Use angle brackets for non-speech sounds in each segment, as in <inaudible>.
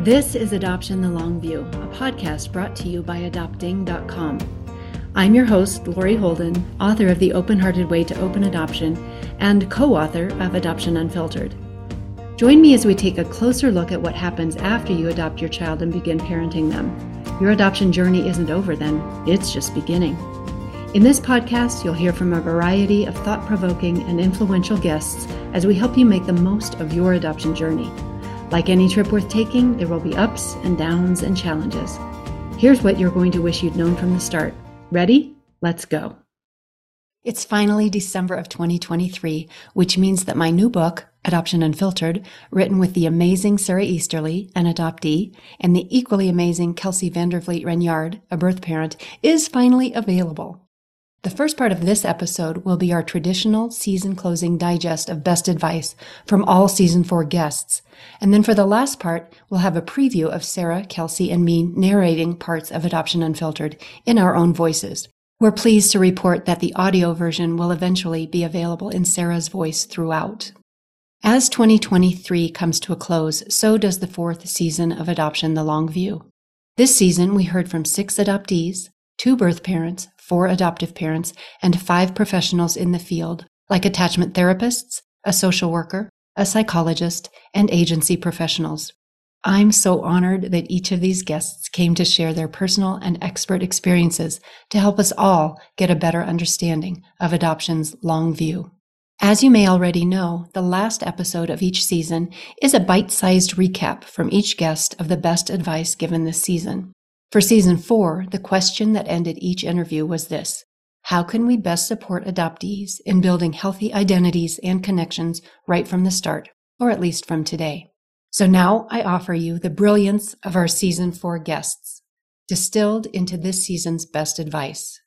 This is Adoption the Long View, a podcast brought to you by adoption.com. I'm your host, Lori Holden, author of The Open Hearted Way to Open Adoption and co author of Adoption Unfiltered. Join me as we take a closer look at what happens after you adopt your child and begin parenting them. Your adoption journey isn't over then, it's just beginning. In this podcast, you'll hear from a variety of thought provoking and influential guests as we help you make the most of your adoption journey. Like any trip worth taking, there will be ups and downs and challenges. Here's what you're going to wish you'd known from the start. Ready? Let's go. It's finally December of 2023, which means that my new book, Adoption Unfiltered, written with the amazing Sara Easterly, an adoptee, and the equally amazing Kelsey Vander Vliet Ranyard, a birth parent, is finally available. The first part of this episode will be our traditional season closing digest of best advice from all season four guests. And then for the last part, we'll have a preview of Sara, Kelsey, and me narrating parts of Adoption Unfiltered in our own voices. We're pleased to report that the audio version will eventually be available in Sara's voice throughout. As 2023 comes to a close, so does the fourth season of Adoption the Long View. This season, we heard from six adoptees, two birth parents, four adoptive parents, and five professionals in the field, like attachment therapists, a social worker, a psychologist, and agency professionals. I'm so honored that each of these guests came to share their personal and expert experiences to help us all get a better understanding of adoption's long view. As you may already know, the last episode of each season is a bite sized recap from each guest of the best advice given this season. For season four, the question that ended each interview was this How can we best support adoptees in building healthy identities and connections right from the start, or at least from today? So now I offer you the brilliance of our season four guests, distilled into this season's best advice.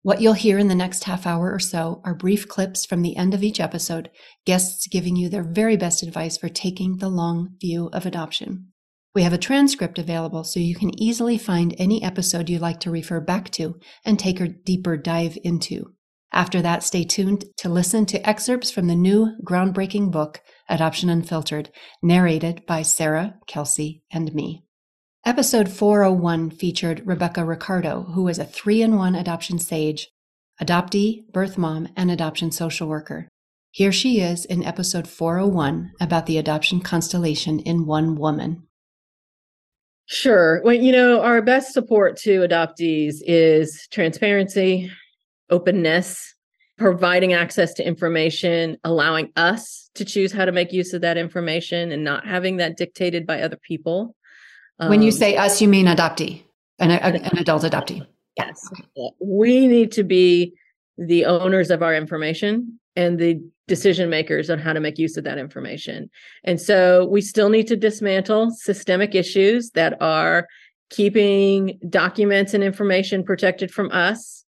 What you'll hear in the next half hour or so are brief clips from the end of each episode, guests giving you their very best advice for taking the long view of adoption. We have a transcript available so you can easily find any episode you'd like to refer back to and take a deeper dive into. After that, stay tuned to listen to excerpts from the new groundbreaking book, Adoption Unfiltered, narrated by Sara, Kelsey, and me. Episode 401 featured Rebecca Ricardo, who is a three in one adoption sage, adoptee, birth mom, and adoption social worker. Here she is in episode 401 about the adoption constellation in one woman. Sure. Well, you know, our best support to adoptees is transparency, openness, providing access to information, allowing us to choose how to make use of that information and not having that dictated by other people. When you um, say us, you mean adoptee, an, an adult adoptee. Yes. We need to be the owners of our information and the decision makers on how to make use of that information. And so we still need to dismantle systemic issues that are keeping documents and information protected from us,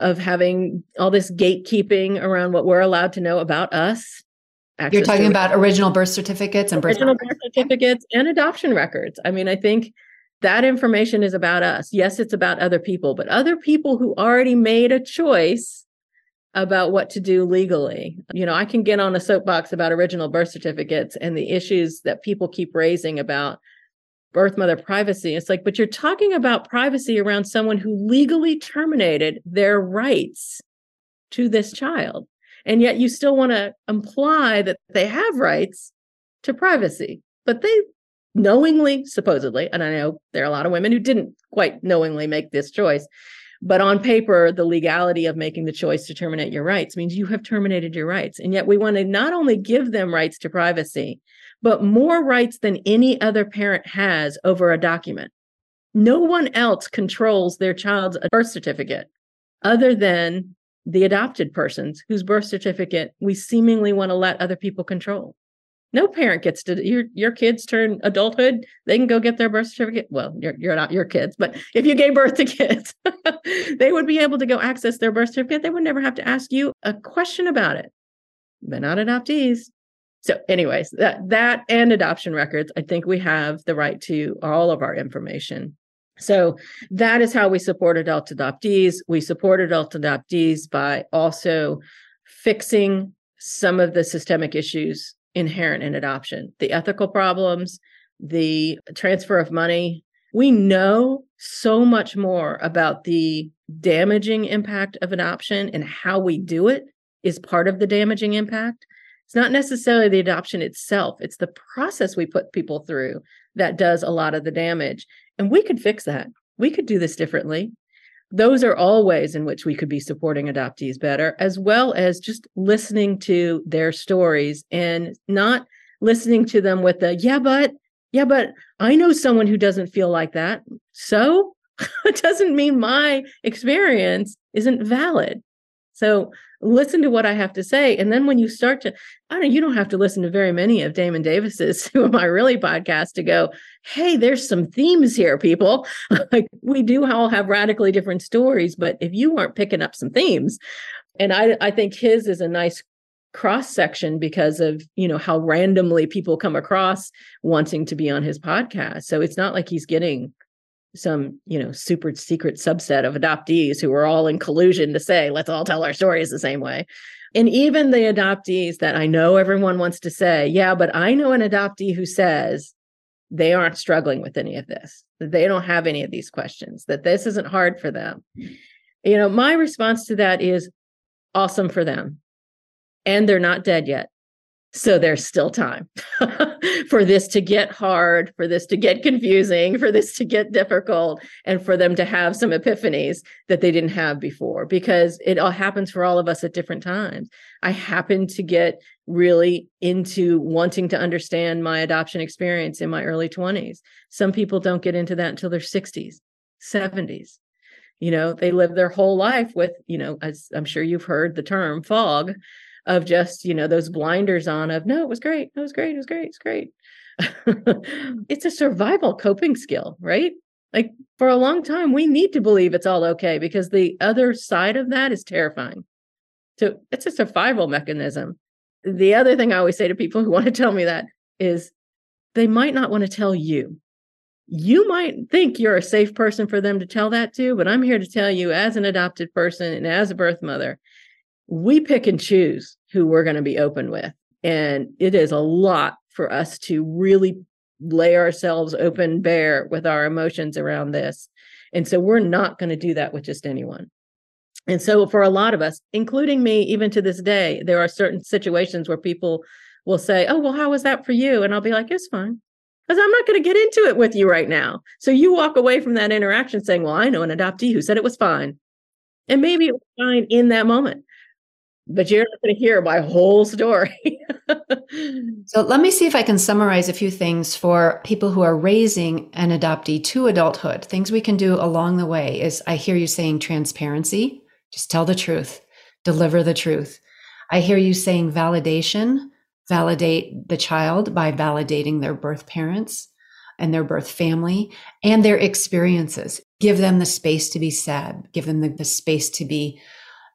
of having all this gatekeeping around what we're allowed to know about us. You're talking about original birth certificates and original birth, birth certificates and adoption records. I mean, I think that information is about us. Yes, it's about other people, but other people who already made a choice about what to do legally. You know, I can get on a soapbox about original birth certificates and the issues that people keep raising about birth mother privacy. It's like, but you're talking about privacy around someone who legally terminated their rights to this child. And yet you still want to imply that they have rights to privacy, but they knowingly, supposedly, and I know there are a lot of women who didn't quite knowingly make this choice, but on paper, the legality of making the choice to terminate your rights means you have terminated your rights. And yet we want to not only give them rights to privacy, but more rights than any other parent has over a document. No one else controls their child's birth certificate other than the adopted persons whose birth certificate we seemingly want to let other people control no parent gets to your your kids turn adulthood they can go get their birth certificate. Well you're, you're not your kids but if you gave birth to kids <laughs> they would be able to go access their birth certificate. They would never have to ask you a question about it. But not adoptees. So anyways that that and adoption records i think we have the right to all of our information. So that is how we support adult adoptees. We support adult adoptees by also fixing some of the systemic issues inherent in adoption the ethical problems the transfer of money. We know so much more about the damaging impact of adoption and how we do it is part of the damaging impact. It's not necessarily the adoption itself, it's the process we put people through that does a lot of the damage. And we could fix that. We could do this differently. Those are all ways in which we could be supporting adoptees better, as well as just listening to their stories and not listening to them with the, yeah, but, yeah, but I know someone who doesn't feel like that. So <laughs> it doesn't mean my experience isn't valid. So listen to what I have to say. And then when you start to, I don't know, you don't have to listen to very many of Damon Davis's <laughs> Who Am I Really podcast to go, hey, there's some themes here, people. <laughs> like we do all have radically different stories, but if you aren't picking up some themes, and I, I think his is a nice cross section because of you know how randomly people come across wanting to be on his podcast so it's not like he's getting some you know super secret subset of adoptees who are all in collusion to say let's all tell our stories the same way. And even the adoptees that i know everyone wants to say yeah but i know an adoptee who says they aren't struggling with any of this that they don't have any of these questions that this isn't hard for them. You know my response to that is awesome for them. And they're not dead yet so there's still time <laughs> for this to get hard, for this to get confusing, for this to get difficult, and for them to have some epiphanies that they didn't have before because it all happens for all of us at different times. I happen to get really into wanting to understand my adoption experience in my early 20s. Some people don't get into that until their 60s, 70s. You know, they live their whole life with, you know, as I'm sure you've heard the term fog of just you know those blinders on of no it was great. It was great. It was great. It's great. <laughs> It's a survival coping skill right? Like for a long time we need to believe it's all okay because the other side of that is terrifying. So it's a survival mechanism. The other thing i always say to people who <laughs> want to tell me that is they might not want to tell you. You might think you're a safe person for them to tell that to but i'm here to tell you as an adopted person and as a birth mother we pick and choose who we're going to be open with. And it is a lot for us to really lay ourselves open bare with our emotions around this. And so we're not going to do that with just anyone. And so for a lot of us, including me, even to this day, there are certain situations where people will say, Oh, well, how was that for you? And I'll be like, It's fine. Because I'm not going to get into it with you right now. So you walk away from that interaction saying, Well, I know an adoptee who said it was fine. And maybe it was fine in that moment but you're not going to hear my whole story. <laughs> so let me see if I can summarize a few things for people who are raising an adoptee to adulthood. Things we can do along the way is I hear you saying transparency, just tell the truth, deliver the truth. I hear you saying validation, validate the child by validating their birth parents and their birth family and their experiences. Give them the space to be sad, give them the, the space to be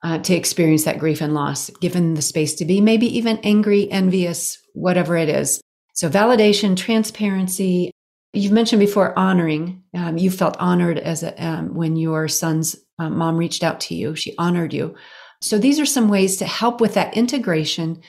uh, to experience that grief and loss, given the space to be maybe even angry, envious, whatever it is. So, validation, transparency. You've mentioned before honoring. Um, you felt honored as a, um, when your son's um, mom reached out to you. She honored you. So, these are some ways to help with that integration.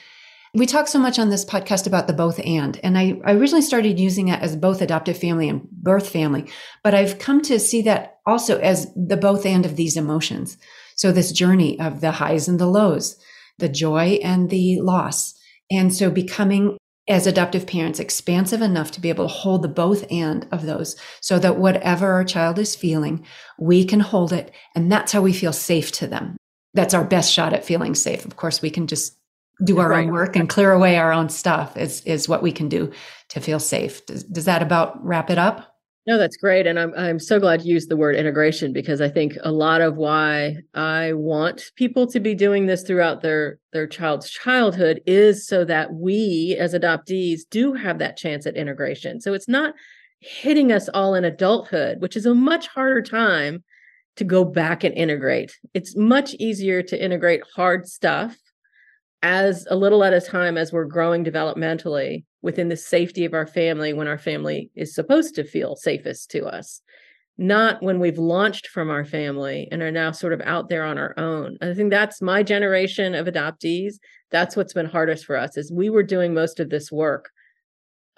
We talk so much on this podcast about the both and, and I, I originally started using it as both adoptive family and birth family, but I've come to see that also as the both and of these emotions. So this journey of the highs and the lows, the joy and the loss. And so becoming as adoptive parents expansive enough to be able to hold the both and of those so that whatever our child is feeling, we can hold it. And that's how we feel safe to them. That's our best shot at feeling safe. Of course, we can just do our right. own work and clear away our own stuff is, is what we can do to feel safe. Does, does that about wrap it up? No, that's great. And I'm I'm so glad you used the word integration because I think a lot of why I want people to be doing this throughout their their child's childhood is so that we as adoptees do have that chance at integration. So it's not hitting us all in adulthood, which is a much harder time to go back and integrate. It's much easier to integrate hard stuff as a little at a time as we're growing developmentally within the safety of our family when our family is supposed to feel safest to us not when we've launched from our family and are now sort of out there on our own. I think that's my generation of adoptees. That's what's been hardest for us is we were doing most of this work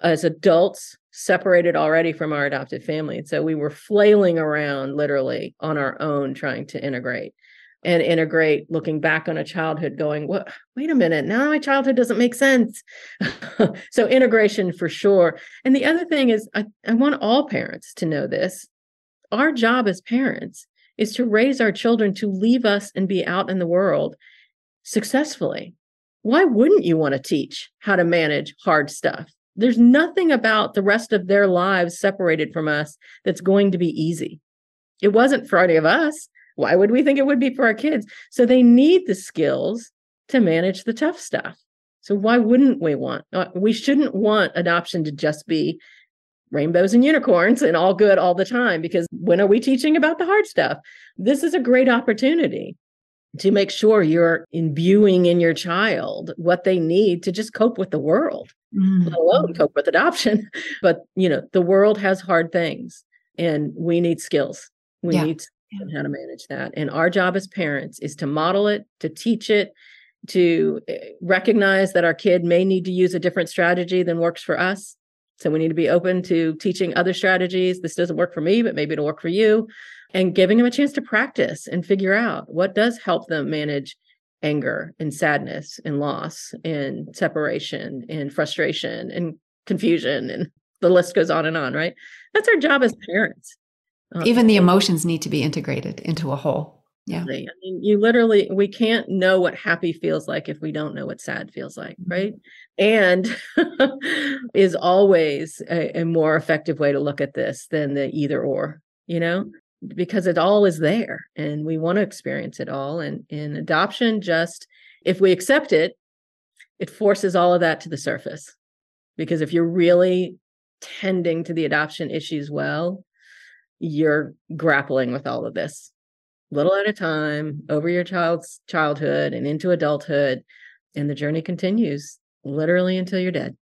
as adults separated already from our adopted family. And so we were flailing around literally on our own trying to integrate and integrate looking back on a childhood going what wait a minute now my childhood doesn't make sense. <laughs> So integration for sure. And the other thing is I, I want all parents to know this. Our job as parents is to raise our children to leave us and be out in the world successfully. Why wouldn't you want to teach how to manage hard stuff? There's nothing about the rest of their lives separated from us that's going to be easy. It wasn't for any of us why would we think it would be for our kids? So they need the skills to manage the tough stuff. So why wouldn't we want? Uh, we shouldn't want adoption to just be rainbows and unicorns and all good all the time because when are we teaching about the hard stuff? This is a great opportunity to make sure you're imbuing in your child what they need to just cope with the world, mm-hmm. let alone cope with adoption. <laughs> But you know, the world has hard things and we need skills. We yeah. need and how to manage that. And our job as parents is to model it, to teach it, to eh, recognize that our kid may need to use a different strategy than works for us. So we need to be open to teaching other strategies. This doesn't work for me, but maybe it'll work for you. And giving them a chance to practice and figure out what does help them manage anger and sadness and loss and separation and frustration and confusion. And the list goes on and on, right? That's our job as parents uh, Even the emotions need to be integrated into a whole. Yeah. I mean, you literally, we can't know what happy feels like if we don't know what sad feels like, mm-hmm. right? And <laughs> is always a, a more effective way to look at this than the either or, you know, because it all is there and we want to experience it all. And in adoption, just if we accept it, it forces all of that to the surface. Because if you're really tending to the adoption issues well, you're grappling with all of this little at a time over your child's childhood and into adulthood and the journey continues literally until you're dead.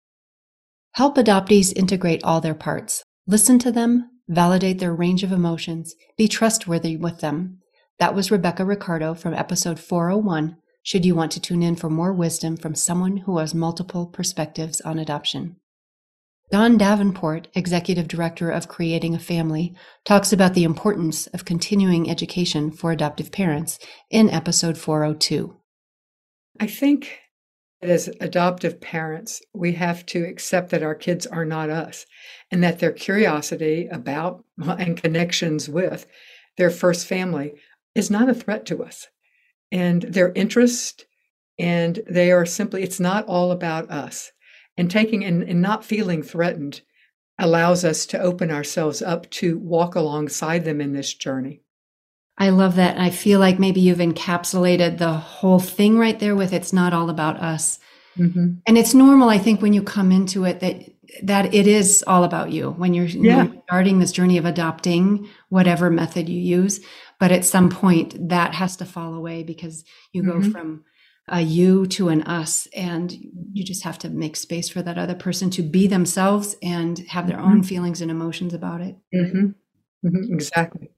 Help adoptees integrate all their parts. Listen to them validate their range of emotions be trustworthy with them. That was rebecca ricardo from episode 401 should you want to tune in for more wisdom from someone who has multiple perspectives on adoption Dawn Davenport, Executive Director of Creating a Family, talks about the importance of continuing education for adoptive parents in episode 402. I think as adoptive parents, we have to accept that our kids are not us and that their curiosity about <laughs> and connections with their first family is not a threat to us. And their interest, and they are simply, it's not all about us and taking and, and not feeling threatened allows us to open ourselves up to walk alongside them in this journey. I love that. I feel like maybe you've encapsulated the whole thing right there with it's not all about us. Mm-hmm. And it's normal, I think, when you come into it that that it is all about you when you're, yeah. you're starting this journey of adopting whatever method you use. But at some point, that has to fall away because you mm-hmm. go from a you to an us and you just have to make space for that other person to be themselves and have their mm-hmm. own feelings and emotions about it mm-hmm. Mm-hmm. exactly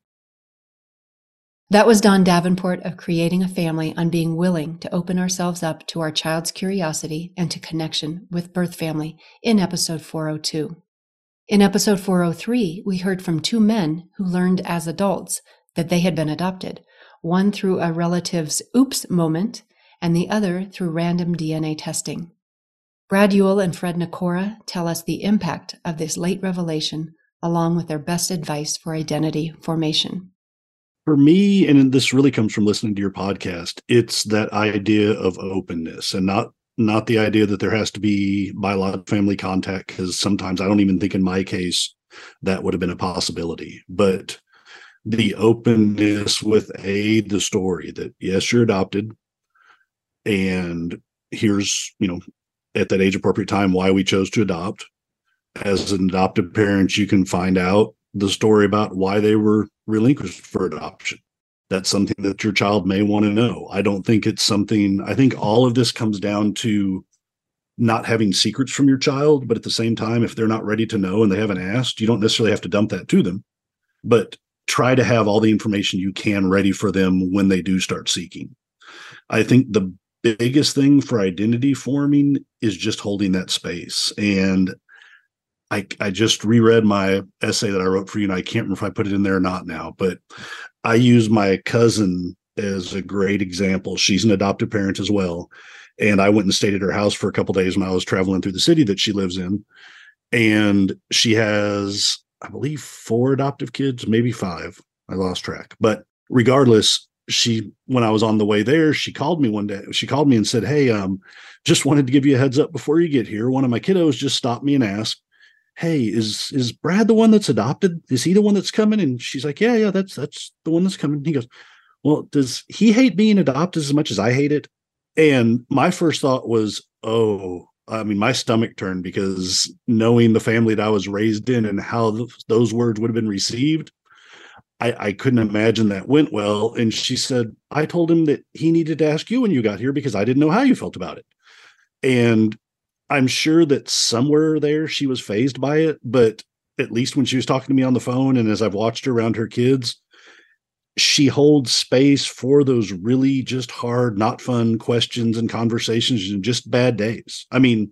that was dawn davenport of creating a family on being willing to open ourselves up to our child's curiosity and to connection with birth family in episode 402 in episode 403 we heard from two men who learned as adults that they had been adopted one through a relative's oops moment and the other through random DNA testing. Brad Ewell and Fred Nakora tell us the impact of this late revelation, along with their best advice for identity formation. For me, and this really comes from listening to your podcast, it's that idea of openness and not not the idea that there has to be biological family contact, because sometimes I don't even think in my case that would have been a possibility. But the openness with a the story that yes, you're adopted, and here's you know at that age appropriate time why we chose to adopt. As an adoptive parent you can find out the story about why they were relinquished for adoption. That's something that your child may want to know. I don't think it's something i think all of this comes down to not having secrets from your child but at the same time if they're not ready to know and they haven't asked you don't necessarily have to dump that to them. But try to have all the information you can ready for them when they do start seeking. I think the biggest thing for identity forming is just holding that space. And I, I just reread my essay that I wrote for you, and I can't remember if I put it in there or not now, but I use my cousin as a great example. She's an adoptive parent as well. And I went and stayed at her house for a couple days when I was traveling through the city that she lives in. And she has, I believe, four adoptive kids, maybe five. I lost track. But regardless, she when I was on the way there, she called me one day. She called me and said, Hey, um, just wanted to give you a heads up before you get here. One of my kiddos just stopped me and asked, Hey, is is Brad the one that's adopted? Is he the one that's coming? And she's like, Yeah, yeah, that's that's the one that's coming. he goes, Well, does he hate being adopted as much as I hate it? And my first thought was, Oh, I mean, my stomach turned because knowing the family that I was raised in and how th- those words would have been received, I, I couldn't imagine that went well. And she said, I told him that he needed to ask you when you got here because I didn't know how you felt about it. And I'm sure that somewhere there she was phased by it, but at least when she was talking to me on the phone and as I've watched her around her kids, she holds space for those really just hard, not fun questions and conversations and just bad days. I mean,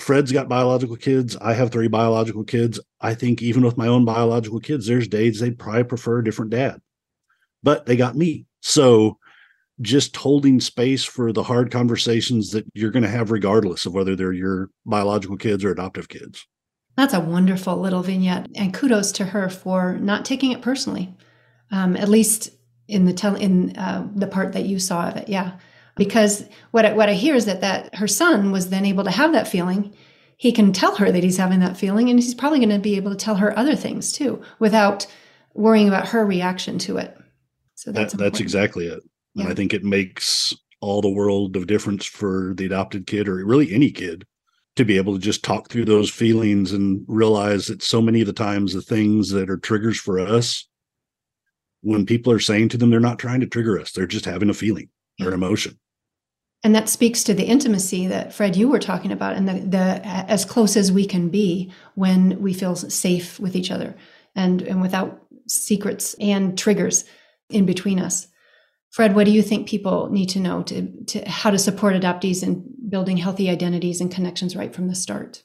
Fred's got biological kids. I have three biological kids. I think even with my own biological kids, there's days they'd probably prefer a different dad, but they got me. So just holding space for the hard conversations that you're going to have, regardless of whether they're your biological kids or adoptive kids. That's a wonderful little vignette, and kudos to her for not taking it personally, um, at least in the tell in uh, the part that you saw of it. Yeah, because what I, what I hear is that that her son was then able to have that feeling. He can tell her that he's having that feeling, and he's probably going to be able to tell her other things too, without worrying about her reaction to it. So that's that, that's exactly it, yeah. and I think it makes all the world of difference for the adopted kid, or really any kid, to be able to just talk through those feelings and realize that so many of the times the things that are triggers for us when people are saying to them they're not trying to trigger us they're just having a feeling or an emotion and that speaks to the intimacy that fred you were talking about and the, the as close as we can be when we feel safe with each other and and without secrets and triggers in between us. Fred what do you think people need to know to, to how to support adoptees in building healthy identities and connections right from the start?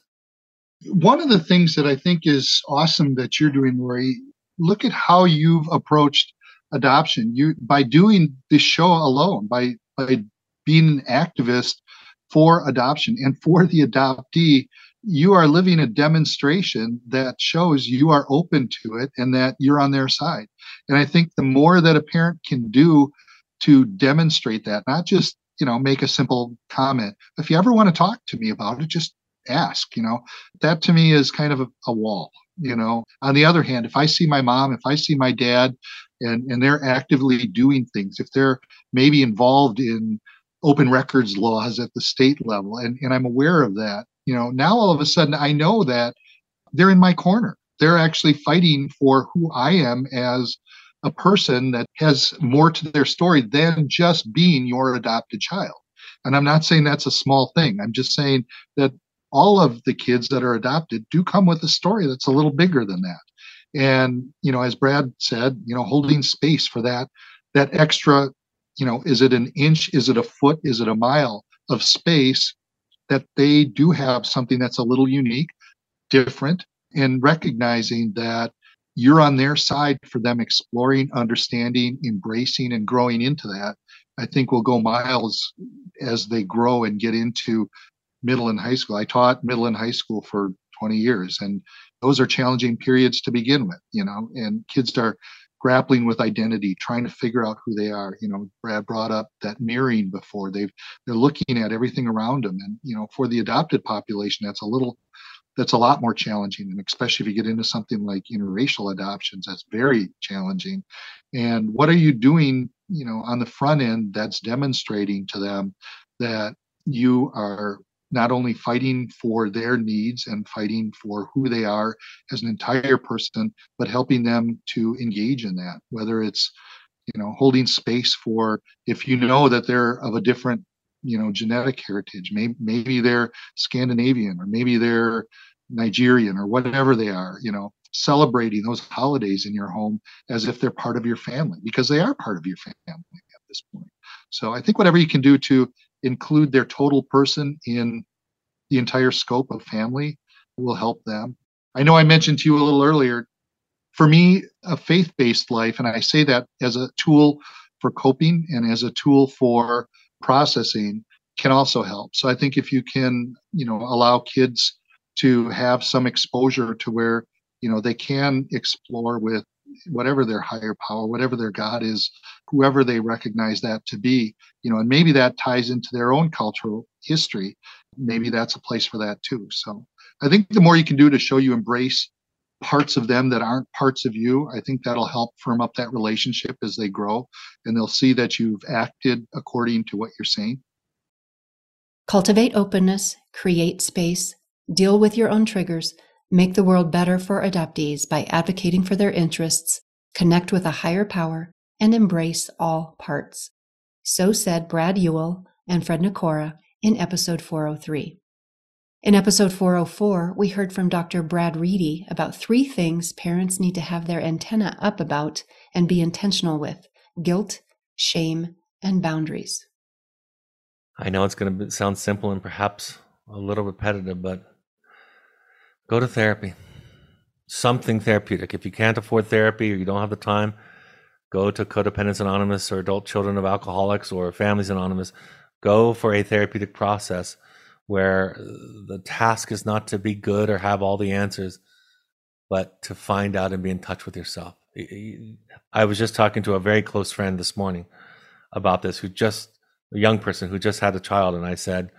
One of the things that i think is awesome that you're doing lori look at how you've approached adoption. You by doing this show alone by by being an activist for adoption and for the adoptee, you are living a demonstration that shows you are open to it and that you're on their side. And I think the more that a parent can do to demonstrate that, not just, you know, make a simple comment. If you ever want to talk to me about it, just ask, you know, that to me is kind of a, a wall, you know. On the other hand, if I see my mom, if I see my dad and, and they're actively doing things, if they're maybe involved in open records laws at the state level and, and i'm aware of that. You know now all of a sudden i know that they're in my corner. They're actually fighting for who i am as a person that has more to their story than just being your adopted child. And i'm not saying that's a small thing. I'm just saying that all of the kids that are adopted do come with a story that's a little bigger than that. And you know as brad said you know holding space for that that extra you know, is it an inch? Is it a foot? Is it a mile of space that they do have something that's a little unique, different, and recognizing that you're on their side for them exploring, understanding, embracing, and growing into that, I think will go miles as they grow and get into middle and high school. I taught middle and high school for 20 years, and those are challenging periods to begin with, you know, and kids are grappling with identity, trying to figure out who they are. You know, Brad brought up that mirroring before. They've they're looking at everything around them, and you know, for the adopted population, that's a little that's a lot more challenging, and especially if you get into something like interracial adoptions, that's very challenging. And what are you doing, you know, on the front end that's demonstrating to them that you are not only fighting for their needs and fighting for who they are as an entire person, but helping them to engage in that, whether it's you know holding space for if you know that they're of a different you know genetic heritage maybe maybe they're scandinavian or maybe they're nigerian or whatever they are you know celebrating those holidays in your home as if they're part of your family because they are part of your family at this point. So i think whatever you can do to include their total person in the entire scope of family will help them. I know I mentioned to you a little earlier, for me, a faith based life, and I say that as a tool for coping and as a tool for processing, can also help. So I think if you can, you know, allow kids to have some exposure to where, you know, they can explore with whatever their higher power, whatever their God is, whoever they recognize that to be, you know, and maybe that ties into their own cultural history. Maybe that's a place for that too. So I think the more you can do to show you embrace parts of them that aren't parts of you, I think that'll help firm up that relationship as they grow and they'll see that you've acted according to what you're saying. Cultivate openness, create space, deal with your own triggers, make the world better for adoptees by advocating for their interests, connect with a higher power, and embrace all parts. So said Brad Ewell and Fred Nakora in episode 403. In episode 404, we heard from Dr. Brad Reedy about three things parents need to have their antenna up about and be intentional with guilt, shame, and boundaries. I know it's going to sound simple and perhaps a little repetitive, but go to therapy. Something therapeutic. If you can't afford therapy or you don't have the time, go to Co-Dependents Anonymous or Adult Children of Alcoholics or Families Anonymous. Go for a therapeutic process where the task is not to be good or have all the answers, but to find out and be in touch with yourself. I was just talking to a very close friend this morning about this, who just, a young person who just had a child. And I said,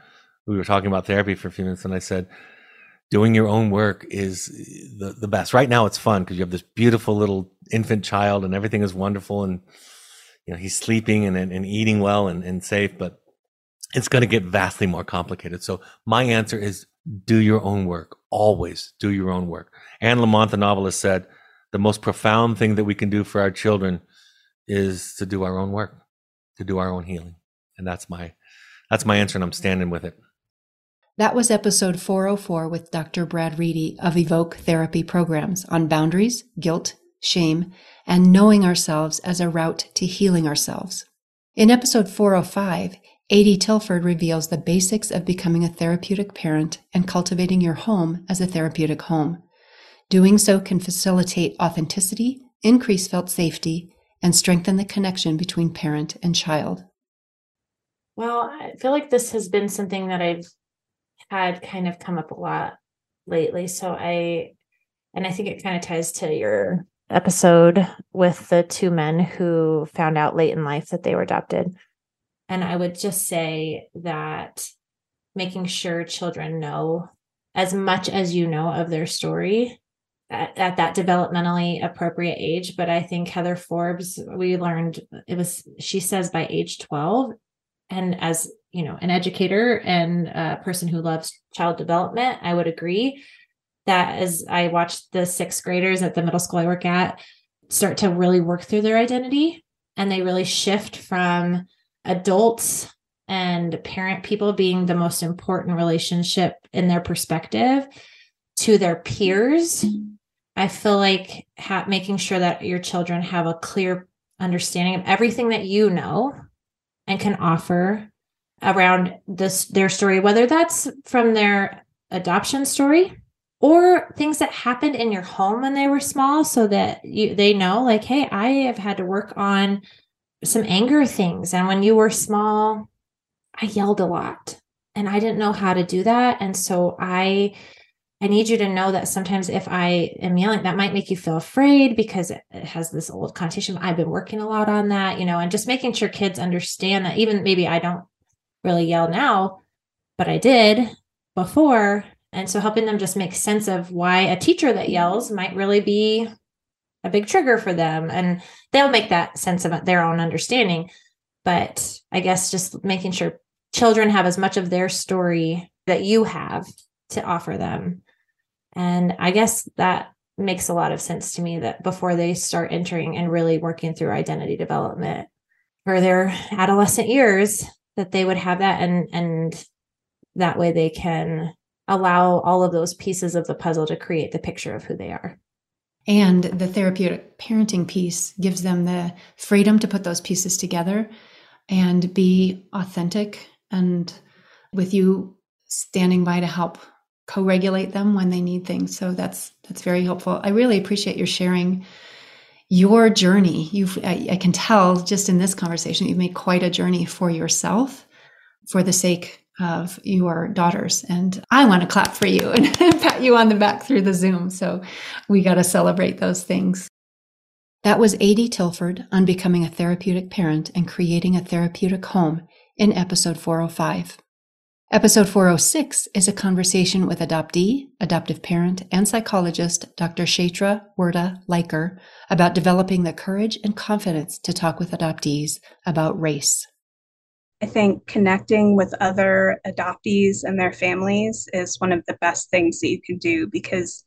we were talking about therapy for a few minutes, and I said, doing your own work is the, the best. Right now, it's fun because you have this beautiful little infant child and everything is wonderful. And, you know, he's sleeping and, and, and eating well and, and safe. But it's going to get vastly more complicated. So my answer is do your own work. Always do your own work. Anne Lamott, the novelist, said the most profound thing that we can do for our children is to do our own work, to do our own healing. And that's my that's my answer, and I'm standing with it. That was episode 404 with Dr. Brad Reedy of Evoke Therapy Programs on boundaries, guilt, shame, and knowing ourselves as a route to healing ourselves. In episode 405, A.D. Tilford reveals the basics of becoming a therapeutic parent and cultivating your home as a therapeutic home. Doing so can facilitate authenticity, increase felt safety, and strengthen the connection between parent and child. Well, I feel like this has been something that I've had kind of come up a lot lately. So I, and I think it kind of ties to your episode with the two men who found out late in life that they were adopted. And I would just say that making sure children know as much as you know of their story at, at, that developmentally appropriate age. But I think Heather Forbes, we learned it was, she says by age 12. And as you know, an educator and a person who loves child development, I would agree that as I watched the sixth graders at the middle school I work at start to really work through their identity and they really shift from adults and parent people being the most important relationship in their perspective to their peers i feel like ha- making sure that your children have a clear understanding of everything that you know and can offer around this their story whether that's from their adoption story or things that happened in your home when they were small so that you they know like hey i have had to work on some anger things. And when you were small, I yelled a lot and I didn't know how to do that. And so I, I need you to know that sometimes if I am yelling, that might make you feel afraid because it, it has this old connotation. I've been working a lot on that, you know, and just making sure kids understand that even maybe I don't really yell now, but I did before. And so helping them just make sense of why a teacher that yells might really be a big trigger for them. And they'll make that sense of their own understanding. But i guess just making sure children have as much of their story that you have to offer them. And i guess that makes a lot of sense to me that before they start entering and really working through identity development for their adolescent years that they would have that and and that way they can allow all of those pieces of the puzzle to create the picture of who they are and the therapeutic parenting piece gives them the freedom to put those pieces together and be authentic and with you standing by to help co-regulate them when they need things. So that's that's very helpful. I really appreciate your sharing your journey. You've I, I can tell just in this conversation you've made quite a journey for yourself for the sake of your daughters. And I want to clap for you <laughs> and pat you on the back through the Zoom. So we got to celebrate those things. That was A.D. Tilford on becoming a therapeutic parent and creating a therapeutic home in episode 405. Episode 406 is a conversation with adoptee, adoptive parent, and psychologist Dr. Shatra Werda Liker about developing the courage and confidence to talk with adoptees about race. I think connecting with other adoptees and their families is one of the best things that you can do because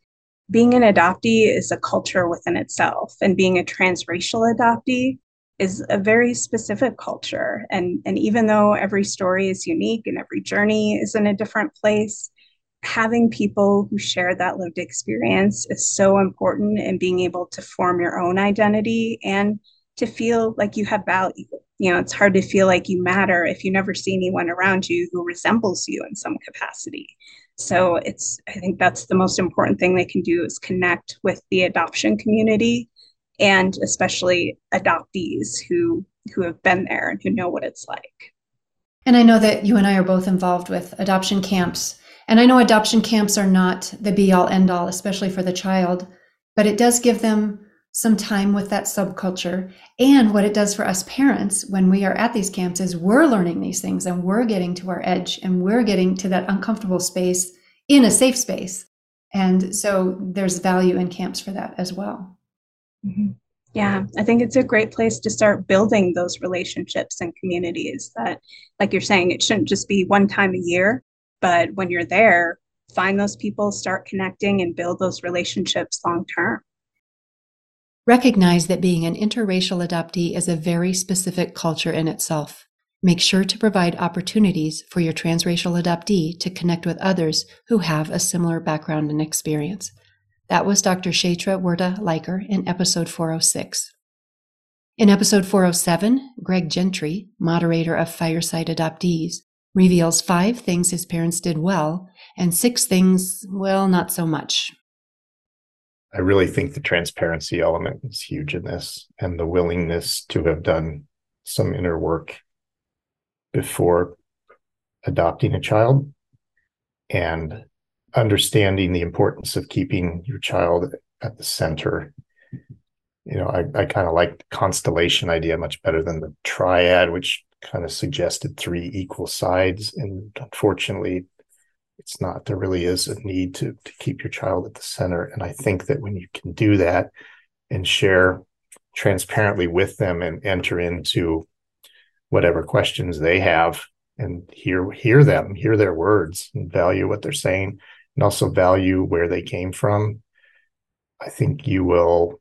being an adoptee is a culture within itself and being a transracial adoptee is a very specific culture. And and even though every story is unique and every journey is in a different place having people who share that lived experience is so important in being able to form your own identity and to feel like you have value. You know it's hard to feel like you matter if you never see anyone around you who resembles you in some capacity. So it's i think that's the most important thing they can do is connect with the adoption community and especially adoptees who who have been there and who know what it's like and i know that you and i are both involved with adoption camps and i know adoption camps are not the be all end all especially for the child but it does give them some time with that subculture. And what it does for us parents when we are at these camps is we're learning these things and we're getting to our edge and we're getting to that uncomfortable space in a safe space. And so there's value in camps for that as well. Mm-hmm. Yeah, I think it's a great place to start building those relationships and communities that, like you're saying, it shouldn't just be one time a year, but when you're there, find those people, start connecting, and build those relationships long term. Recognize that being an interracial adoptee is a very specific culture in itself. Make sure to provide opportunities for your transracial adoptee to connect with others who have a similar background and experience. That was Dr. Chaitra Wirta-Leiker in episode 406. In episode 407, Greg Gentry, moderator of Fireside Adoptees, reveals five things his parents did well and six things, well, not so much. I really think the transparency element is huge in this and the willingness to have done some inner work before adopting a child and understanding the importance of keeping your child at the center. You know, I, I kind of like the constellation idea much better than the triad, which kind of suggested three equal sides. And unfortunately, it's not there really is a need to to keep your child at the center and i think that when you can do that and share transparently with them and enter into whatever questions they have and hear hear them hear their words and value what they're saying and also value where they came from i think you will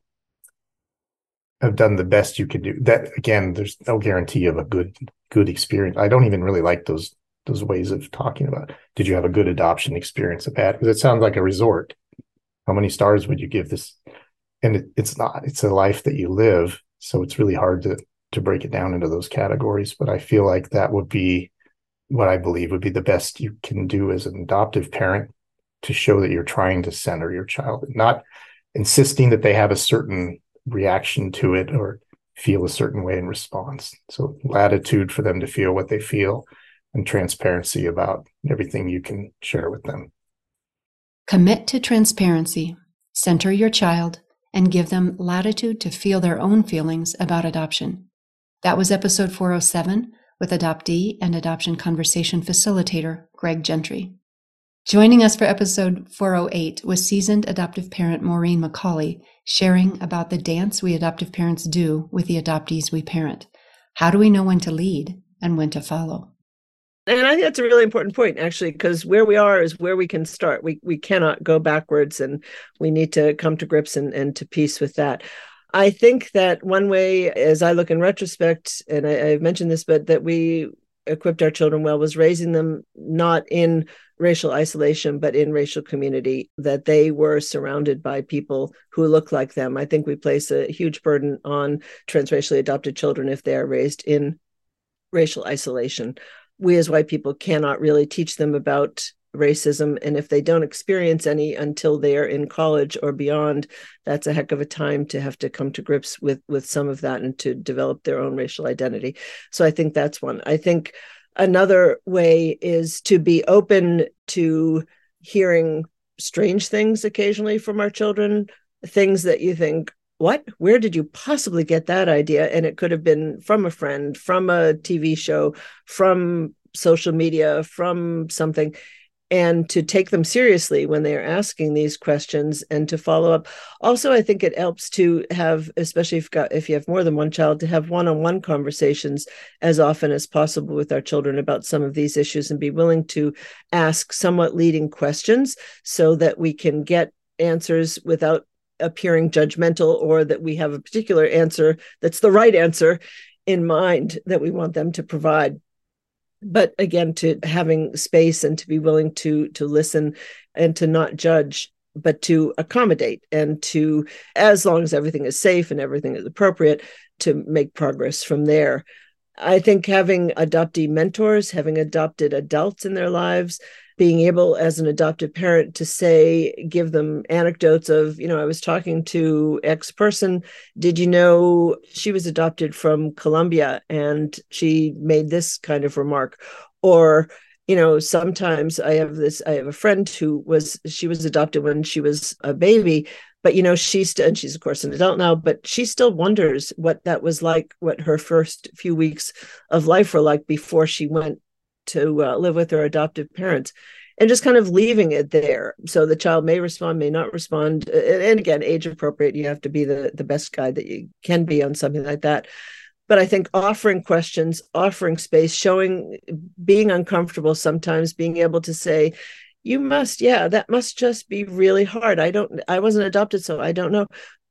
have done the best you can do. That again there's no guarantee of a good good experience. I don't even really like those those ways of talking about did you have a good adoption experience at that? Because it sounds like a resort. How many stars would you give this? And it, it's not it's a life that you live so it's really hard to to break it down into those categories but i feel like that would be what i believe would be the best you can do as an adoptive parent to show that you're trying to center your child not insisting that they have a certain reaction to it or feel a certain way in response so latitude for them to feel what they feel and transparency about everything you can share with them. Commit to transparency, center your child, and give them latitude to feel their own feelings about adoption. That was episode 407 with adoptee and adoption conversation facilitator Greg Gentry. Joining us for episode 408 was seasoned adoptive parent Maureen McCauley, sharing about the dance we adoptive parents do with the adoptees we parent. How do we know when to lead and when to follow? and I think that's a really important point, actually, because where we are is where we can start. We we cannot go backwards, and we need to come to grips and, and to peace with that. I think that one way, as I look in retrospect, and I, I've mentioned this, but that we equipped our children well was raising them not in racial isolation, but in racial community, that they were surrounded by people who look like them. I think we place a huge burden on transracially adopted children if they are raised in racial isolation we as white people cannot really teach them about racism. And if they don't experience any until they are in college or beyond, that's a heck of a time to have to come to grips with with some of that and to develop their own racial identity. So I think that's one. I think another way is to be open to hearing strange things occasionally from our children, things that you think, what? Where did you possibly get that idea? And it could have been from a friend, from a TV show, from social media, from something and to take them seriously when they are asking these questions and to follow up. Also i think it helps to have especially if, got, if you have more than one child to have one-on-one conversations as often as possible with our children about some of these issues and be willing to ask somewhat leading questions so that we can get answers without appearing judgmental or that we have a particular answer that's the right answer in mind that we want them to provide but again to having space and to be willing to to listen and to not judge but to accommodate and to as long as everything is safe and everything is appropriate to make progress from there. I think having adoptee mentors having adopted adults in their lives being able as an adoptive parent to say give them anecdotes of you know i was talking to x person. Did you know she was adopted from colombia and she made this kind of remark? Or you know sometimes i have this i have a friend who was she was adopted when she was a baby but you know she's still and she's of course an adult now but she still wonders what that was like what her first few weeks of life were like before she went to uh, live with their adoptive parents and just kind of leaving it there. So the child may respond may not respond. And again age appropriate. You have to be the the best guide that you can be on something like that. But i think offering questions offering space showing being uncomfortable sometimes being able to say you must yeah that must just be really hard. I don't i wasn't adopted so i don't know.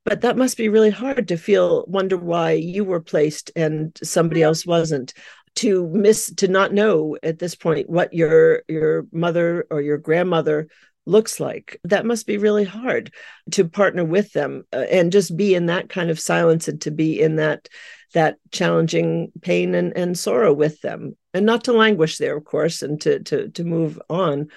But that must be really hard to feel wonder why you were placed and somebody else wasn't to miss to not know at this point what your your mother or your grandmother looks like. That must be really hard to partner with them uh, and just be in that kind of silence and to be in that that challenging pain and, and sorrow with them. And not to languish there of course and to to to move on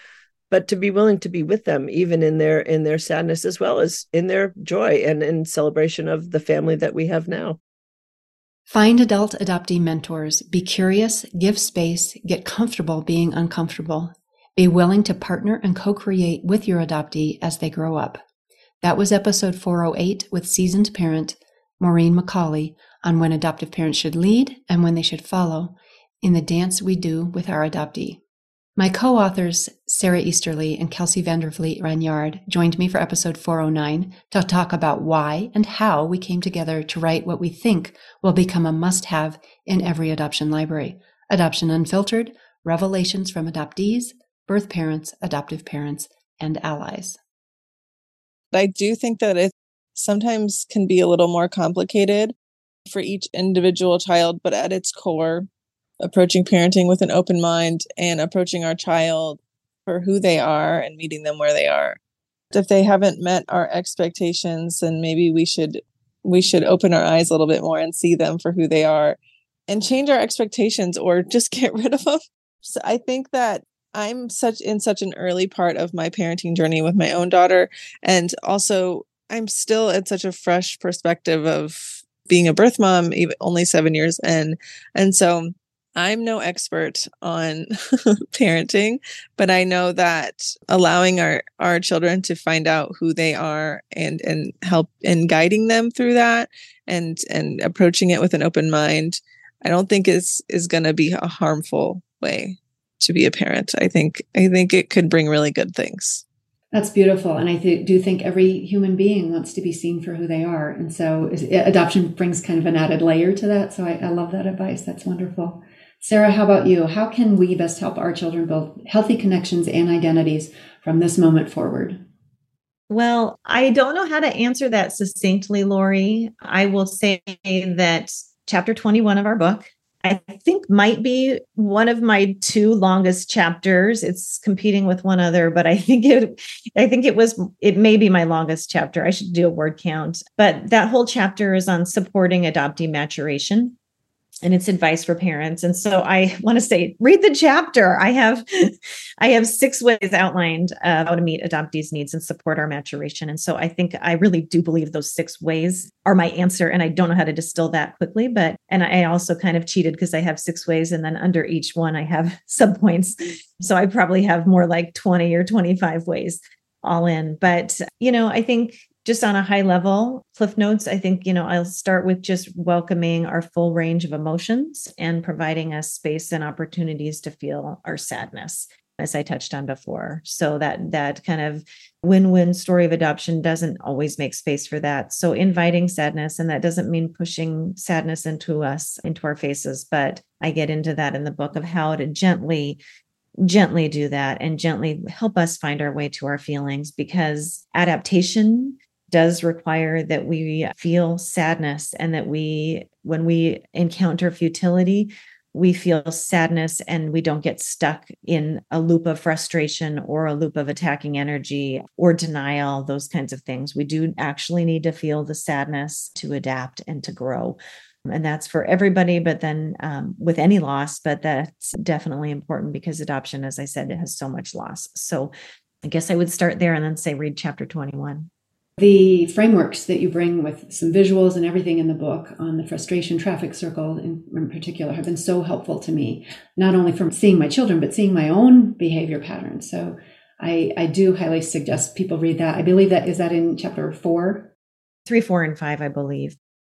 but to be willing to be with them even in their in their sadness as well as in their joy and in celebration of the family that we have now Find adult adoptee mentors. Be curious, give space, get comfortable being uncomfortable. Be willing to partner and co create with your adoptee as they grow up. That was episode 408 with seasoned parent Maureen McCauley on when adoptive parents should lead and when they should follow in the dance we do with our adoptee. My co authors, Sara Easterly and Kelsey Vander Vliet Ranyard, joined me for episode 409 to talk about why and how we came together to write what we think will become a must have in every adoption library Adoption Unfiltered Revelations from Adoptees, Birth Parents, Adoptive Parents, and Allies. I do think that it sometimes can be a little more complicated for each individual child, but at its core, approaching parenting with an open mind and approaching our child for who they are and meeting them where they are. If they haven't met our expectations, then maybe we should we should open our eyes a little bit more and see them for who they are and change our expectations or just <laughs> get rid of them. So I think that I'm such in such an early part of my parenting journey with my own daughter and also I'm still at such a fresh perspective of being a birth mom even only 7 years in and so I'm no expert on <laughs> parenting, but I know that allowing our, our children to find out who they are and and help in guiding them through that and and approaching it with an open mind, I don't think is is going to be a harmful way to be a parent. I think I think it could bring really good things. That's beautiful. And I th- do think every human being wants to be seen for who they are. And so adoption brings kind of an added layer to that. So I, I love that advice. That's wonderful. Sara, how about you? How can we best help our children build healthy connections and identities from this moment forward? Well, I don't know how to answer that succinctly, Lori. I will say that chapter 21 of our book, I think might be one of my two longest chapters. It's competing with one other, but I think it I think it was it may be my longest chapter. I should do a word count. But that whole chapter is on supporting adoptee maturation and it's advice for parents. And so i <laughs> want to say read the chapter. I have <laughs> i have six ways outlined of how to meet adoptees needs and support our maturation. And so i think i really do believe those six ways are my answer and i don't know how to distill that quickly but and i also kind of cheated because i have six ways and then under each one i have <laughs> subpoints so i probably have more like 20 or 25 ways all in. But you know i think just on a high level, Cliff Notes, I think, you know, I'll start with just welcoming our full range of emotions and providing us space and opportunities to feel our sadness as I touched on before. So that that kind of win-win story of adoption doesn't always make space for that. So inviting sadness and that doesn't mean pushing sadness into us into our faces, but I get into that in the book of how to gently gently do that and gently help us find our way to our feelings because adaptation does require that we feel sadness and that we, when we encounter futility, we feel sadness and we don't get stuck in a loop of frustration or a loop of attacking energy or denial, those kinds of things. We do actually need to feel the sadness to adapt and to grow. And that's for everybody, but then um, with any loss, but that's definitely important because adoption, as I said, it has so much loss. So I guess I would start there and then say read chapter 21 the frameworks that you bring with some visuals and everything in the book on the frustration traffic circle in, in, particular have been so helpful to me not only from seeing my children but seeing my own behavior patterns. So i i do highly suggest people read that. I believe that is that in chapter four? Three four and five i believe.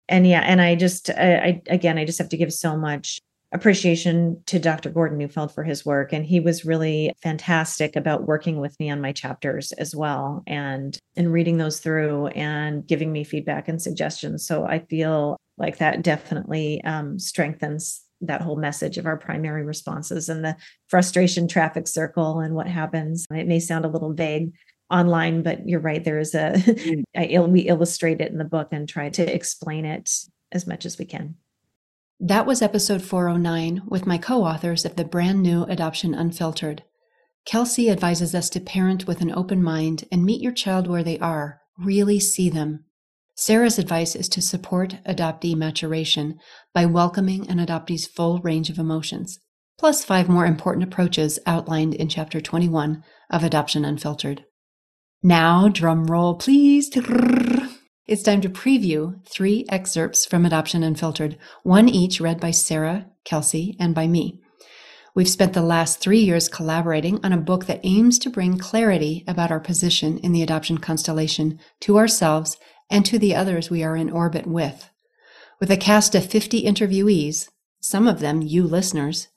And yeah and i just I, I again i just have to give so much appreciation to Dr. Gordon Neufeld for his work. And he was really fantastic about working with me on my chapters as well and and reading those through and giving me feedback and suggestions. So I feel like that definitely um, strengthens that whole message of our primary responses and the frustration traffic circle and what happens. It may sound a little vague online, but you're right. There is a mm. <laughs> We illustrate it in the book and try to explain it as much as we can. That was episode 409 with my co authors of the brand new Adoption Unfiltered. Kelsey advises us to parent with an open mind and meet your child where they are, really see them. Sara's advice is to support adoptee maturation by welcoming an adoptee's full range of emotions, plus five more important approaches outlined in Chapter 21 of Adoption Unfiltered. Now, drum roll, please. It's time to preview three excerpts from Adoption Unfiltered, one each read by Sara, Kelsey, and by me. We've spent the last three years collaborating on a book that aims to bring clarity about our position in the adoption constellation to ourselves and to the others we are in orbit with. With a cast of 50 interviewees, some of them you listeners,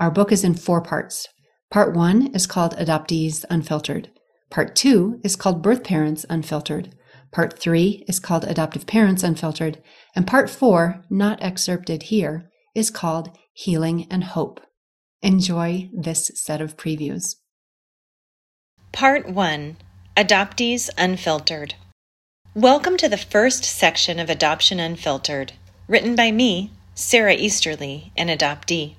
our book is in four parts. Part one is called Adoptees Unfiltered. Part two is called Birth Parents Unfiltered. Part three is called Adoptive Parents Unfiltered, and part four, not excerpted here, is called Healing and Hope. Enjoy this set of previews. Part 1 Adoptees Unfiltered. Welcome to the first section of Adoption Unfiltered, written by me, Sara Easterly, an adoptee.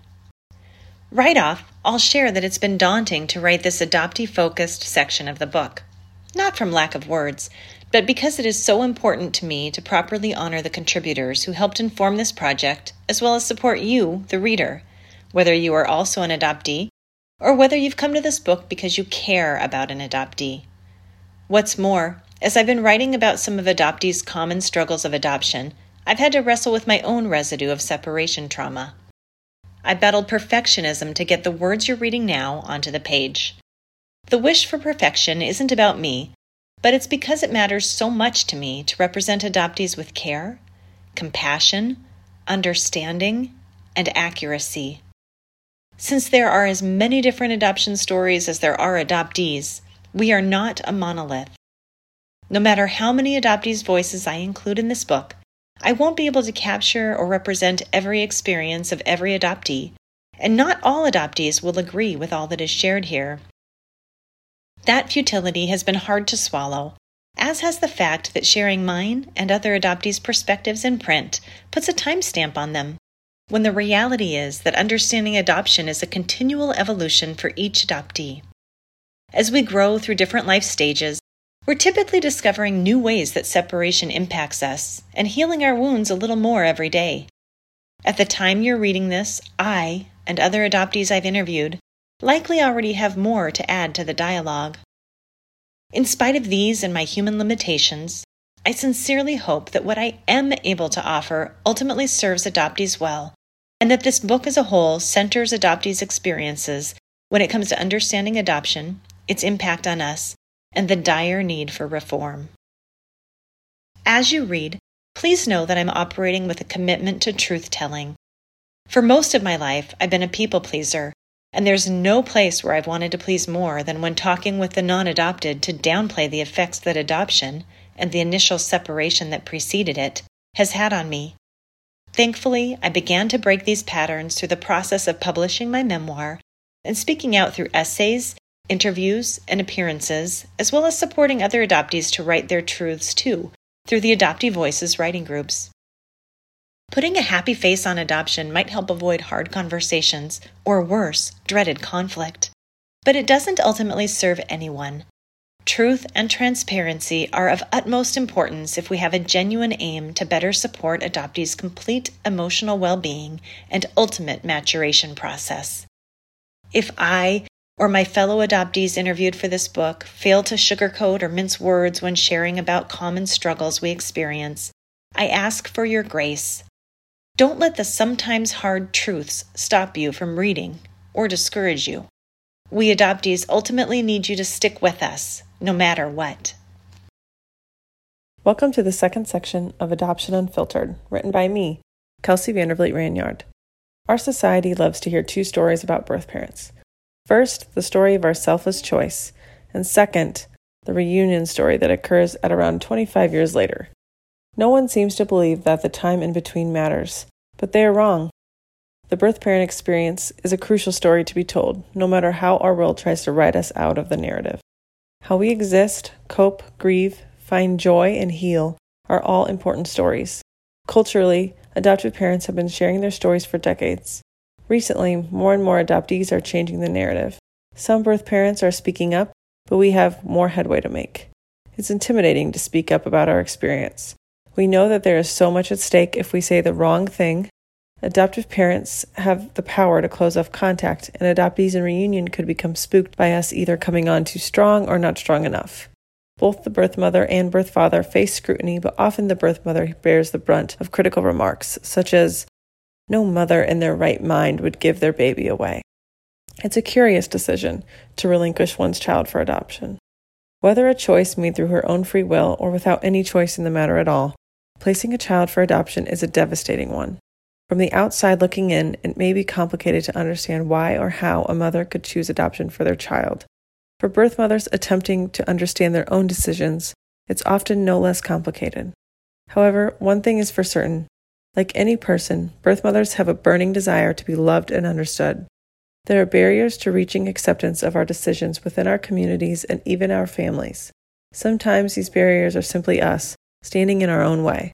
Right off, I'll share that it's been daunting to write this adoptee focused section of the book. Not from lack of words, but because it is so important to me to properly honor the contributors who helped inform this project, as well as support you, the reader, whether you are also an adoptee or whether you've come to this book because you care about an adoptee. What's more, as I've been writing about some of adoptees' common struggles of adoption, I've had to wrestle with my own residue of separation trauma. I battled perfectionism to get the words you're reading now onto the page. The wish for perfection isn't about me, but it's because it matters so much to me to represent adoptees with care, compassion, understanding, and accuracy. Since there are as many different adoption stories as there are adoptees, we are not a monolith. No matter how many adoptees' voices I include in this book, I won't be able to capture or represent every experience of every adoptee, and not all adoptees will agree with all that is shared here. That futility has been hard to swallow, as has the fact that sharing mine and other adoptees' perspectives in print puts a timestamp on them, when the reality is that understanding adoption is a continual evolution for each adoptee. As we grow through different life stages, we're typically discovering new ways that separation impacts us and healing our wounds a little more every day. At the time you're reading this, I and other adoptees I've interviewed likely already have more to add to the dialogue. In spite of these and my human limitations, I sincerely hope that what I am able to offer ultimately serves adoptees well, and that this book as a whole centers adoptees' experiences when it comes to understanding adoption, its impact on us, and the dire need for reform. As you read, please know that I'm operating with a commitment to truth telling. For most of my life, I've been a people pleaser, and there's no place where I've wanted to please more than when talking with the non adopted to downplay the effects that adoption and the initial separation that preceded it has had on me. Thankfully, I began to break these patterns through the process of publishing my memoir and speaking out through essays, interviews, and appearances, as well as supporting other adoptees to write their truths too through the Adoptee Voices writing groups. Putting a happy face on adoption might help avoid hard conversations, or worse, dreaded conflict. But it doesn't ultimately serve anyone. Truth and transparency are of utmost importance if we have a genuine aim to better support adoptees' complete emotional well being and ultimate maturation process. If I or my fellow adoptees interviewed for this book fail to sugarcoat or mince words when sharing about common struggles we experience, I ask for your grace. Don't let the sometimes hard truths stop you from reading or discourage you. We adoptees ultimately need you to stick with us, no matter what. Welcome to the second section of Adoption Unfiltered, written by me, Kelsey Vander Vliet Ranyard. Our society loves to hear two stories about birth parents First, the story of our selfless choice, and second, the reunion story that occurs at around 25 years later. No one seems to believe that the time in between matters, but they are wrong. The birth parent experience is a crucial story to be told, no matter how our world tries to write us out of the narrative. How we exist, cope, grieve, find joy, and heal are all important stories. Culturally, adoptive parents have been sharing their stories for decades. Recently, more and more adoptees are changing the narrative. Some birth parents are speaking up, but we have more headway to make. It's intimidating to speak up about our experience. We know that there is so much at stake if we say the wrong thing. Adoptive parents have the power to close off contact, and adoptees in reunion could become spooked by us either coming on too strong or not strong enough. Both the birth mother and birth father face scrutiny, but often the birth mother bears the brunt of critical remarks, such as, no mother in their right mind would give their baby away. It's a curious decision to relinquish one's child for adoption. Whether a choice made through her own free will or without any choice in the matter at all, placing a child for adoption is a devastating one. From the outside looking in, it may be complicated to understand why or how a mother could choose adoption for their child. For birth mothers attempting to understand their own decisions, it's often no less complicated. However, one thing is for certain like any person, birth mothers have a burning desire to be loved and understood. There are barriers to reaching acceptance of our decisions within our communities and even our families. Sometimes these barriers are simply us, standing in our own way.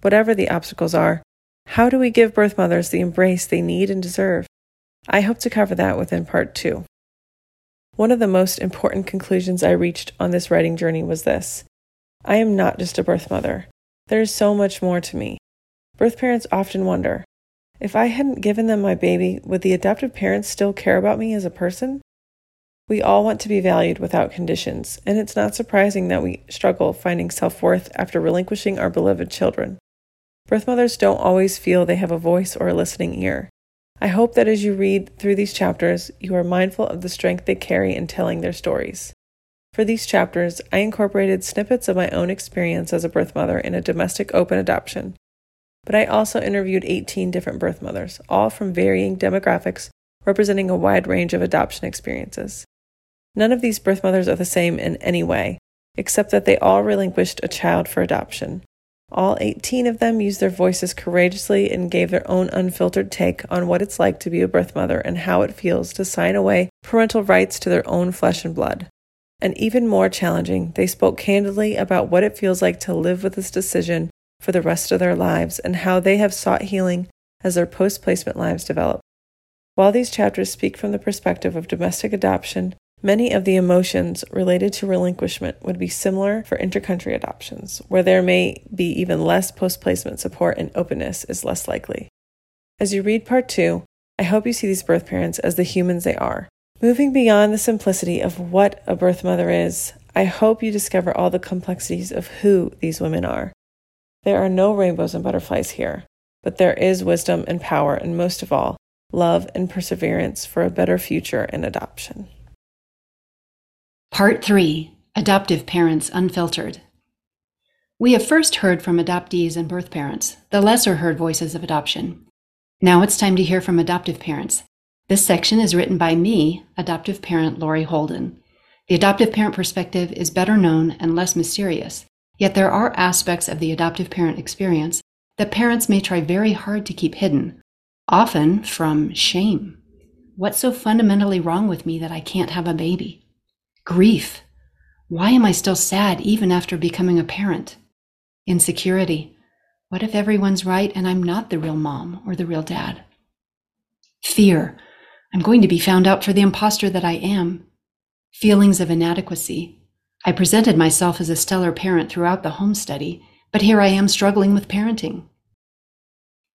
Whatever the obstacles are, how do we give birth mothers the embrace they need and deserve? I hope to cover that within part two. One of the most important conclusions I reached on this writing journey was this I am not just a birth mother. There is so much more to me. Birth parents often wonder if I hadn't given them my baby, would the adoptive parents still care about me as a person? We all want to be valued without conditions, and it's not surprising that we struggle finding self worth after relinquishing our beloved children. Birth mothers don't always feel they have a voice or a listening ear. I hope that as you read through these chapters, you are mindful of the strength they carry in telling their stories. For these chapters, I incorporated snippets of my own experience as a birth mother in a domestic open adoption but I also interviewed 18 different birth mothers, all from varying demographics, representing a wide range of adoption experiences. None of these birth mothers are the same in any way, except that they all relinquished a child for adoption. All 18 of them used their voices courageously and gave their own unfiltered take on what it's like to be a birth mother and how it feels to sign away parental rights to their own flesh and blood. And even more challenging, they spoke candidly about what it feels like to live with this decision for the rest of their lives and how they have sought healing as their post placement lives develop. While these chapters speak from the perspective of domestic adoption, many of the emotions related to relinquishment would be similar for intercountry adoptions, where there may be even less post placement support and openness is less likely. As you read part two, I hope you see these birth parents as the humans they are. Moving beyond the simplicity of what a birth mother is, I hope you discover all the complexities of who these women are. There are no rainbows and butterflies here, but there is wisdom and power, and most of all, love and perseverance for a better future in adoption. Part 3 Adoptive Parents Unfiltered. We have first heard from adoptees and birth parents, the lesser heard voices of adoption. Now it's time to hear from adoptive parents. This section is written by me, adoptive parent Lori Holden. The adoptive parent perspective is better known and less mysterious, yet there are aspects of the adoptive parent experience that parents may try very hard to keep hidden, often from shame. What's so fundamentally wrong with me that I can't have a baby? Grief. Why am I still sad even after becoming a parent? Insecurity. What if everyone's right and I'm not the real mom or the real dad? Fear. I'm going to be found out for the imposter that I am. Feelings of inadequacy. I presented myself as a stellar parent throughout the home study, but here I am struggling with parenting.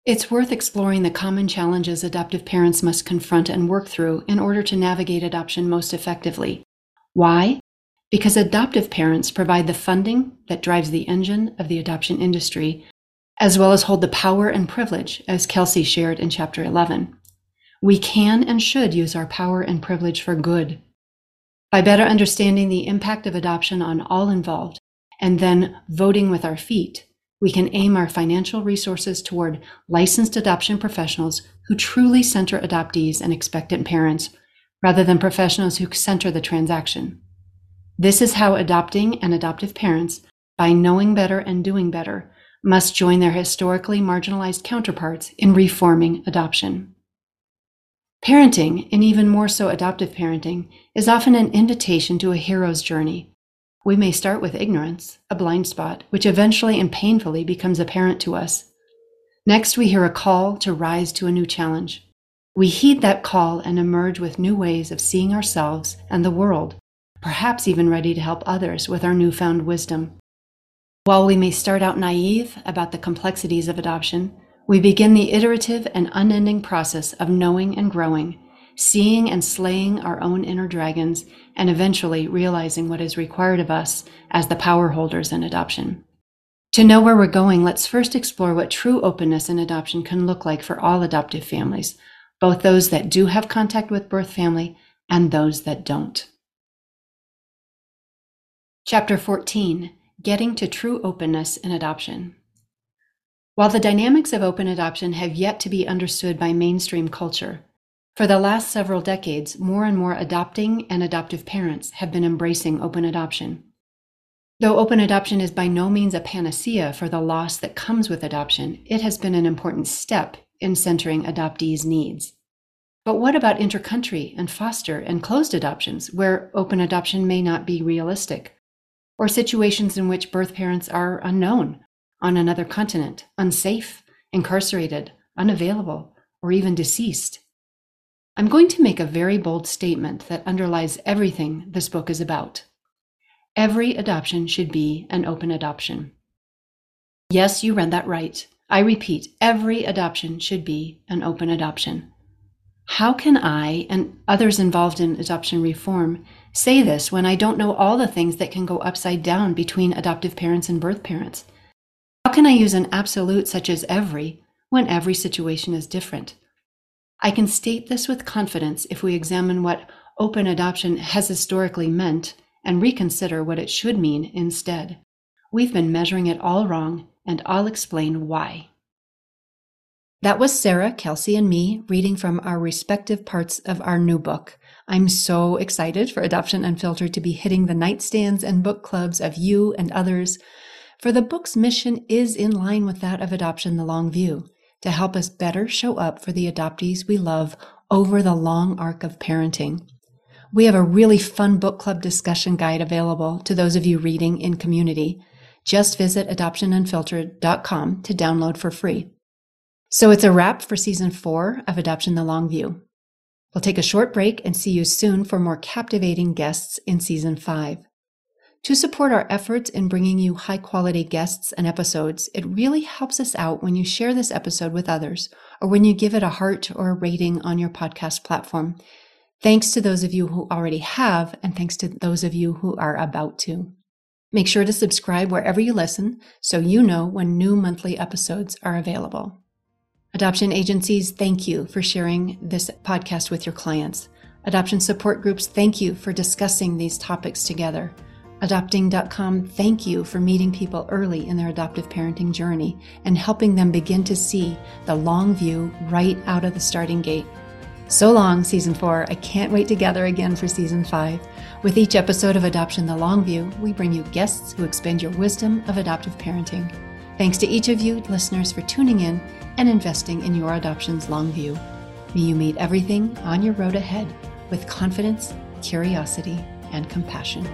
It's worth exploring the common challenges adoptive parents must confront and work through in order to navigate adoption most effectively. Why? Because adoptive parents provide the funding that drives the engine of the adoption industry as well as hold the power and privilege, as Kelsey shared in chapter 11. We can and should use our power and privilege for good. By better understanding the impact of adoption on all involved, and then voting with our feet, we can aim our financial resources toward licensed adoption professionals who truly center adoptees and expectant parents, rather than professionals who center the transaction. This is how adopting and adoptive parents, by knowing better and doing better, must join their historically marginalized counterparts in reforming adoption. Parenting, and even more so adoptive parenting, is often an invitation to a hero's journey. We may start with ignorance, a blind spot, which eventually and painfully becomes apparent to us. Next, we hear a call to rise to a new challenge. We heed that call and emerge with new ways of seeing ourselves and the world, perhaps even ready to help others with our newfound wisdom. While we may start out naive about the complexities of adoption, we begin the iterative and unending process of knowing and growing, seeing and slaying our own inner dragons, and eventually realizing what is required of us as the power holders in adoption. To know where we're going, let's first explore what true openness in adoption can look like for all adoptive families, both those that do have contact with birth family and those that don't. Chapter 14 Getting to True Openness in Adoption. While the dynamics of open adoption have yet to be understood by mainstream culture, for the last several decades, more and more adopting and adoptive parents have been embracing open adoption. Though open adoption is by no means a panacea for the loss that comes with adoption, it has been an important step in centering adoptees' needs. But what about intercountry and foster and closed adoptions, where open adoption may not be realistic? or situations in which birth parents are unknown, on another continent, unsafe, incarcerated, unavailable, or even deceased. I'm going to make a very bold statement that underlies everything this book is about. Every adoption should be an open adoption. Yes, you read that right. I repeat, every adoption should be an open adoption. How can I and others involved in adoption reform say this when I don't know all the things that can go upside down between adoptive parents and birth parents? How can I use an absolute such as every when every situation is different? I can state this with confidence if we examine what open adoption has historically meant and reconsider what it should mean instead. We've been measuring it all wrong, and I'll explain why. That was Sara, Kelsey, and me reading from our respective parts of our new book. I'm so excited for Adoption Unfiltered to be hitting the nightstands and book clubs of you and others, for the book's mission is in line with that of Adoption the Long View to help us better show up for the adoptees we love over the long arc of parenting. We have a really fun book club discussion guide available to those of you reading in community. Just visit adoptionunfiltered.com to download for free. So it's a wrap for season four of Adoption the Long View. We'll take a short break and see you soon for more captivating guests in season five. To support our efforts in bringing you high quality guests and episodes, it really helps us out when you share this episode with others or when you give it a heart or a rating on your podcast platform. Thanks to those of you who already have, and thanks to those of you who are about to. Make sure to subscribe wherever you listen so you know when new monthly episodes are available. Adoption agencies, thank you for sharing this podcast with your clients. Adoption support groups, thank you for discussing these topics together. Adoption.com, thank you for meeting people early in their adoptive parenting journey and helping them begin to see the long view right out of the starting gate. So long, season four. I can't wait to gather again for season five. With each episode of Adoption the Long View, we bring you guests who expand your wisdom of adoptive parenting. Thanks to each of you, listeners, for tuning in and investing in your adoption's long view. May you meet everything on your road ahead with confidence, curiosity, and compassion.